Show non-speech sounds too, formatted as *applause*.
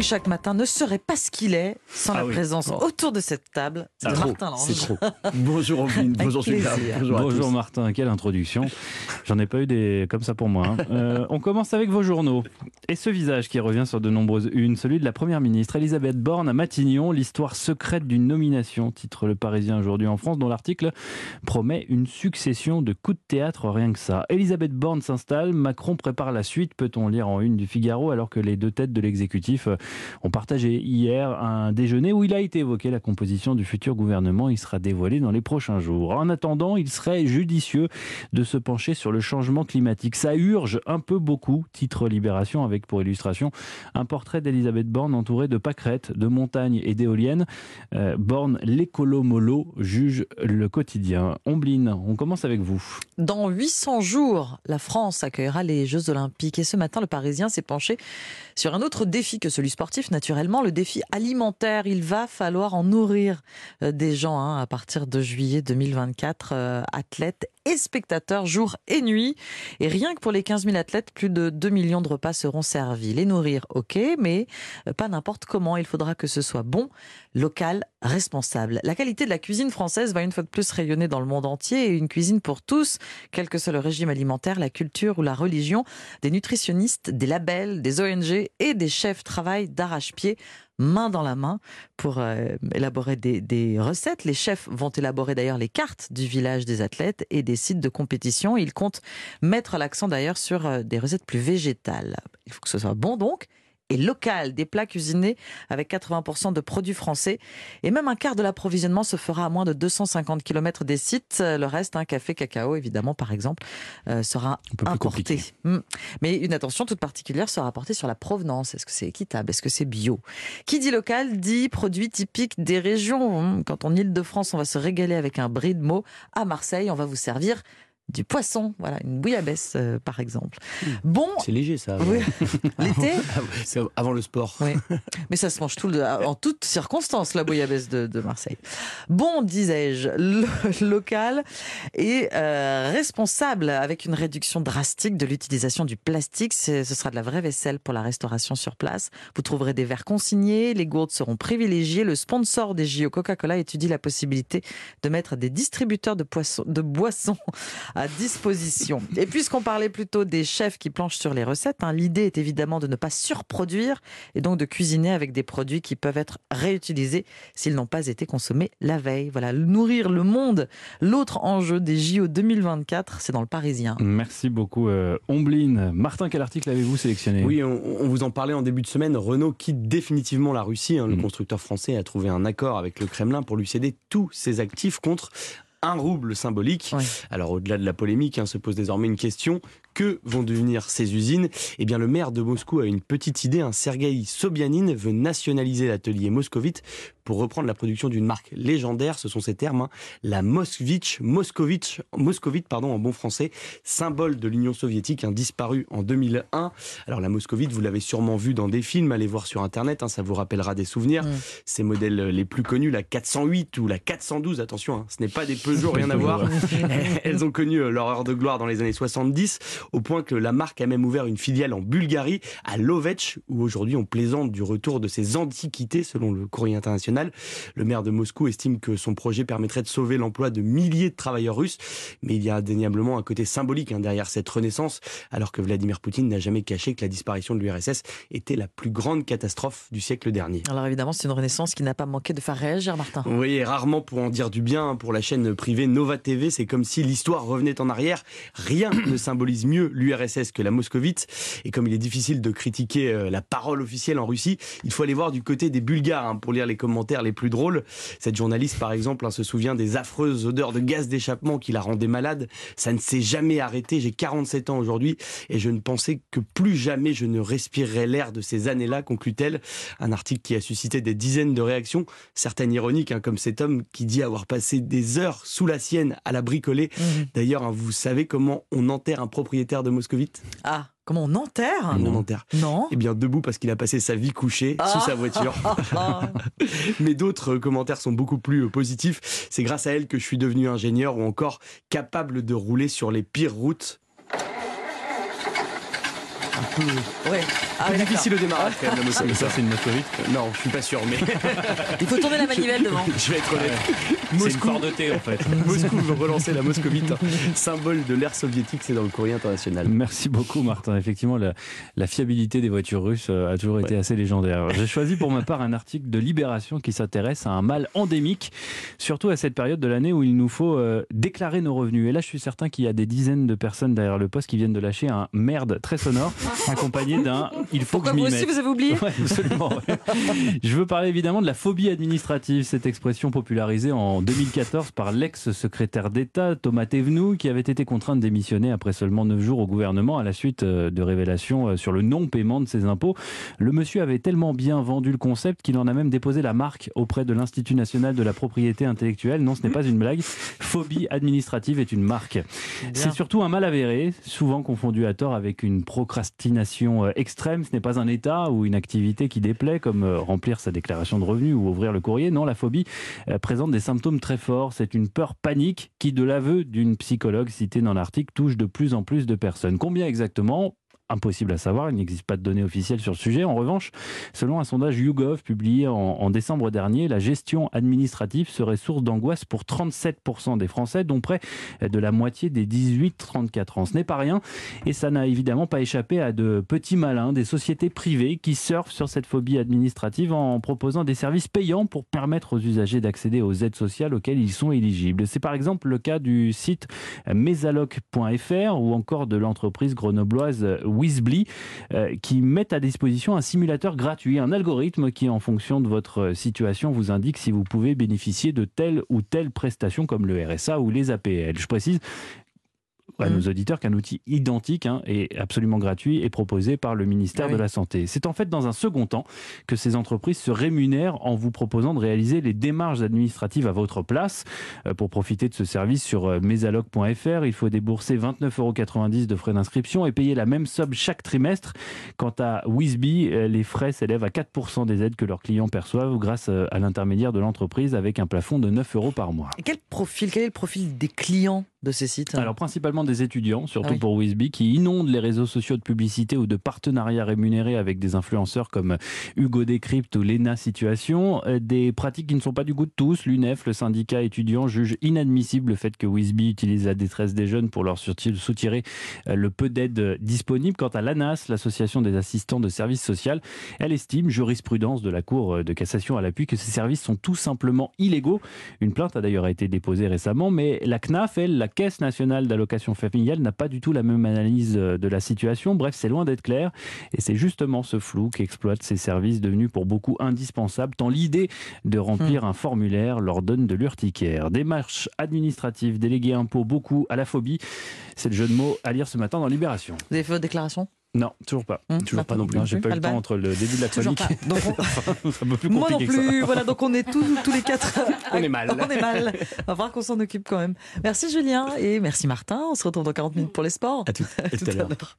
Morning chaque matin ne serait pas ce qu'il est sans Ah la oui. présence Oh. autour de cette table de trop, Martin Lange. Trop. *laughs* Bonjour Robin, bonjour. Super. Bonjour, à Bonjour tous. Martin, quelle introduction. J'en ai pas eu des comme ça pour moi. hein. Euh, on commence avec vos journaux. Et ce visage qui revient sur de nombreuses unes, celui de la Première ministre Elisabeth Borne à Matignon, l'histoire secrète d'une nomination, titre Le Parisien aujourd'hui en France, dont l'article promet une succession de coups de théâtre, rien que ça. Elisabeth Borne s'installe, Macron prépare la suite, peut-on lire en une du Figaro, alors que les deux têtes de l'exécutif ont partagé hier un déjeuner où il a été évoqué la composition du futur gouvernement. Il sera dévoilé dans les prochains jours. En attendant, il serait judicieux de se pencher sur le changement climatique. Ça urge un peu beaucoup, titre Libération, avec pour illustration un portrait d'Elisabeth Borne entourée de pâquerettes, de montagnes et d'éoliennes. Euh, Borne, l'écolo-mollo, juge le quotidien. Ombline, on commence avec vous. Dans 800 jours, la France accueillera les Jeux Olympiques. Et ce matin, le Parisien s'est penché sur un autre défi que celui sportif, naturellement, le défi alimentaire. Il va falloir en nourrir euh, des gens hein, à partir de juillet 2024, euh, athlètes et spectateurs jour et nuit. Et rien que pour les 15 000 athlètes, plus de 2 millions de repas seront servis. Les nourrir, ok, mais euh, pas n'importe comment. Il faudra que ce soit bon, local, responsable. La qualité de la cuisine française va une fois de plus rayonner dans le monde entier et une cuisine pour tous, quel que soit le régime alimentaire, la culture ou la religion. Des nutritionnistes, des labels, des ONG et des chefs travaillent d'arrache-pied main dans la main pour euh, élaborer des, recettes. Les chefs vont élaborer d'ailleurs les cartes du village des athlètes et des sites de compétition. Ils comptent mettre l'accent d'ailleurs sur euh, des recettes plus végétales. Il faut que ce soit bon donc et local, des plats cuisinés avec 80% de produits français. Et même un quart de l'approvisionnement se fera à moins de 250 km des sites. Le reste, un café, cacao, évidemment, par exemple, euh, sera importé. compliqué. Mm. Mais une attention toute particulière sera portée sur la provenance. Est-ce que c'est équitable? Est-ce que c'est bio? Qui dit local dit produit typique des régions. Mm. Quand en Ile-de-France, on va se régaler avec un brie de mots, à Marseille, on va vous servir du poisson. Voilà, une bouillabaisse, euh, par exemple. Bon, C'est léger ça. oui, *laughs* l'été, Ah C'est avant le sport. oui. *laughs* Mais ça se mange tout le- en toutes circonstances, la bouillabaisse de, de Marseille. Bon, disais-je, le- *laughs* local et euh, responsable avec une réduction drastique de l'utilisation du plastique. Ce sera de la vraie vaisselle pour la restauration sur place. Vous trouverez des verres consignés, les gourdes seront privilégiées. Le sponsor des JO Coca-Cola étudie la possibilité de mettre des distributeurs de, poissons, de boissons à disposition. Et puisqu'on parlait plutôt des chefs qui planchent sur les recettes, hein, l'idée est évidemment de ne pas surproduire et donc de cuisiner avec des produits qui peuvent être réutilisés s'ils n'ont pas été consommés la veille. Voilà, nourrir le monde. L'autre enjeu des JO 2024, c'est dans le Parisien. Merci beaucoup euh, Ombline. Martin, quel article avez-vous sélectionné? Oui, on, on vous en parlait en début de semaine. Renault quitte définitivement la Russie. hein. Le Mm. constructeur français a trouvé un accord avec le Kremlin pour lui céder tous ses actifs contre un rouble symbolique. Alors au-delà de la polémique, hein, se pose désormais une question. Que vont devenir ces usines Eh bien le maire de Moscou a une petite idée. Un Sergei Sobyanin veut nationaliser l'atelier moscovite pour reprendre la production d'une marque légendaire, ce sont ces termes, hein, la Moskvitch, Moscovitch, Moscovite pardon, en bon français, symbole de l'Union soviétique, hein, disparue en 2001. Alors la Moscovite, vous l'avez sûrement vu dans des films, allez voir sur internet, hein, ça vous rappellera des souvenirs. Mm. Ces modèles les plus connus, la 408 ou la 412, attention, ce n'est pas des Peugeot, *laughs* rien à voir. *laughs* Elles ont connu euh, leur heure de gloire dans les années 70, au point que la marque a même ouvert une filiale en Bulgarie, à Lovech, où aujourd'hui on plaisante du retour de ces antiquités, selon le courrier international. Le maire de Moscou estime que son projet permettrait de sauver l'emploi de milliers de travailleurs russes, mais il y a indéniablement un côté symbolique hein, derrière cette renaissance, alors que Vladimir Poutine n'a jamais caché que la disparition de l'URSS était la plus grande catastrophe du siècle dernier. Alors évidemment, c'est une renaissance qui n'a pas manqué de faire réagir, Martin. Oui, et rarement pour en dire du bien. Pour la chaîne privée Nova TV, c'est comme si l'histoire revenait en arrière. Rien ne symbolise mieux l'URSS que la moscovite. Et comme il est difficile de critiquer euh, la parole officielle en Russie, il faut aller voir du côté des Bulgares hein, pour lire les commentaires les plus drôles. Cette journaliste, par exemple, hein, se souvient des affreuses odeurs de gaz d'échappement qui la rendaient malade. Ça ne s'est jamais arrêté. J'ai 47 ans aujourd'hui et je ne pensais que plus jamais je ne respirerais l'air de ces années-là, conclut-elle. Un article qui a suscité des dizaines de réactions, certaines ironiques, hein, comme cet homme qui dit avoir passé des heures sous la sienne à la bricoler. Mhm. D'ailleurs, vous savez comment on enterre un propriétaire de moscovite Ah, comment on enterre On enterre. Non Eh bien, debout parce qu'il a passé sa vie couché sous Ah. sa voiture. *laughs* Mais d'autres commentaires sont beaucoup plus euh, positifs. C'est grâce à elle que je suis devenu ingénieur ou encore capable de rouler sur les pires routes. Peu Ouais. Ah, peu difficile au démarrage quand même, la Moscovite. Ça, c'est une moscovite. Non, je suis pas sûr, mais Il faut tourner la manivelle devant. *laughs* je vais être honnête. C'est une Moscou, Ford T en fait. *laughs* Moscou veut relancer la moscovite, symbole de l'ère soviétique, c'est dans le courrier international. Merci beaucoup Martin. Effectivement, la, la fiabilité des voitures russes euh, a toujours été assez légendaire. J'ai choisi pour ma part un article de Libération qui s'intéresse à un mal endémique, surtout à cette période de l'année où il nous faut euh, déclarer nos revenus. Et là, je suis certain qu'il y a des dizaines de personnes derrière le poste qui viennent de lâcher un merde très sonore, accompagné d'un *laughs* il faut Pourquoi que je vous m'y aussi mette. vous avez oublié Ouais, absolument. ouais. Je veux parler évidemment de la phobie administrative, cette expression popularisée en 2014 par l'ex-secrétaire d'État Thomas Thévenoud, qui avait été contraint de démissionner après seulement 9 jours au gouvernement à la suite euh, de révélations euh, sur le non-paiement de ses impôts. Le monsieur avait tellement bien vendu le concept qu'il en a même déposé la marque auprès de l'Institut national de la propriété intellectuelle. Non, ce n'est pas une blague. Phobie administrative est une marque. C'est surtout un mal avéré, souvent confondu à tort avec une procrastination euh, extrême. Ce n'est pas un état ou une activité qui déplaît, comme euh, remplir sa déclaration de revenus ou ouvrir le courrier. Non, la phobie euh, présente des symptômes très forts. C'est une peur panique qui, de l'aveu d'une psychologue citée dans l'article, touche de plus en plus de personnes. Combien exactement? Impossible à savoir, il n'existe pas de données officielles sur le sujet. En revanche, selon un sondage YouGov publié en, décembre dernier, la gestion administrative serait source d'angoisse pour 37% des Français, dont près de la moitié des 18-34 ans. Ce n'est pas rien et ça n'a évidemment pas échappé à de petits malins, des sociétés privées qui surfent sur cette phobie administrative en proposant des services payants pour permettre aux usagers d'accéder aux aides sociales auxquelles ils sont éligibles. C'est par exemple le cas du site mesaloc.fr ou encore de l'entreprise grenobloise Euh, qui mettent à disposition un simulateur gratuit, un algorithme qui en fonction de votre situation vous indique si vous pouvez bénéficier de telle ou telle prestation comme le RSA ou les APL. Je précise à nos auditeurs qu'un outil identique hein, et absolument gratuit est proposé par le ministère Ah oui. de la Santé. C'est en fait dans un second temps que ces entreprises se rémunèrent en vous proposant de réaliser les démarches administratives à votre place. Euh, Pour profiter de ce service sur euh, mesaloc.fr, il faut débourser 29,90 euros de frais d'inscription et payer la même somme chaque trimestre. Quant à Wisby, euh, les frais s'élèvent à 4% des aides que leurs clients perçoivent grâce à l'intermédiaire de l'entreprise avec un plafond de 9 euros par mois. Et quel profil, quel est le profil des clients? De ces sites Alors principalement des étudiants, surtout Ah oui. pour Wisby, qui inondent les réseaux sociaux de publicité ou de partenariats rémunérés avec des influenceurs comme Hugo Décrypte ou Lena Situation. Euh, Des pratiques qui ne sont pas du goût de tous. L'UNEF, le syndicat étudiant, juge inadmissible le fait que Wisby utilise la détresse des jeunes pour leur soutirer euh, le peu d'aide disponible. Quant à l'ANAS, l'association des assistants de services social, elle estime, jurisprudence de la Cour de cassation à l'appui, que ces services sont tout simplement illégaux. Une plainte a d'ailleurs été déposée récemment, mais la CNAF, elle, la Caisse nationale d'allocation familiale, n'a pas du tout la même analyse euh, de la situation. Bref, c'est loin d'être clair. Et c'est justement ce flou qu'exploitent ces services devenus pour beaucoup indispensables, tant l'idée de remplir un formulaire leur donne de l'urticaire. Démarche administrative, délégué impôt, beaucoup à la phobie. C'est le jeu de mots à lire ce matin dans Libération. Vous avez fait votre déclaration? Non, toujours pas. Hum, toujours pas non plus. J'ai pas eu le temps entre le début de la chronique. Donc *laughs* on- Moi non plus. Voilà, donc on est tous, tous les quatre. *laughs* On est mal. *laughs* On est mal. Va falloir qu'on s'en occupe quand même. Merci Julien et merci Martin. On se retrouve dans 40 minutes pour les sports. À tout, à tout à l'heure.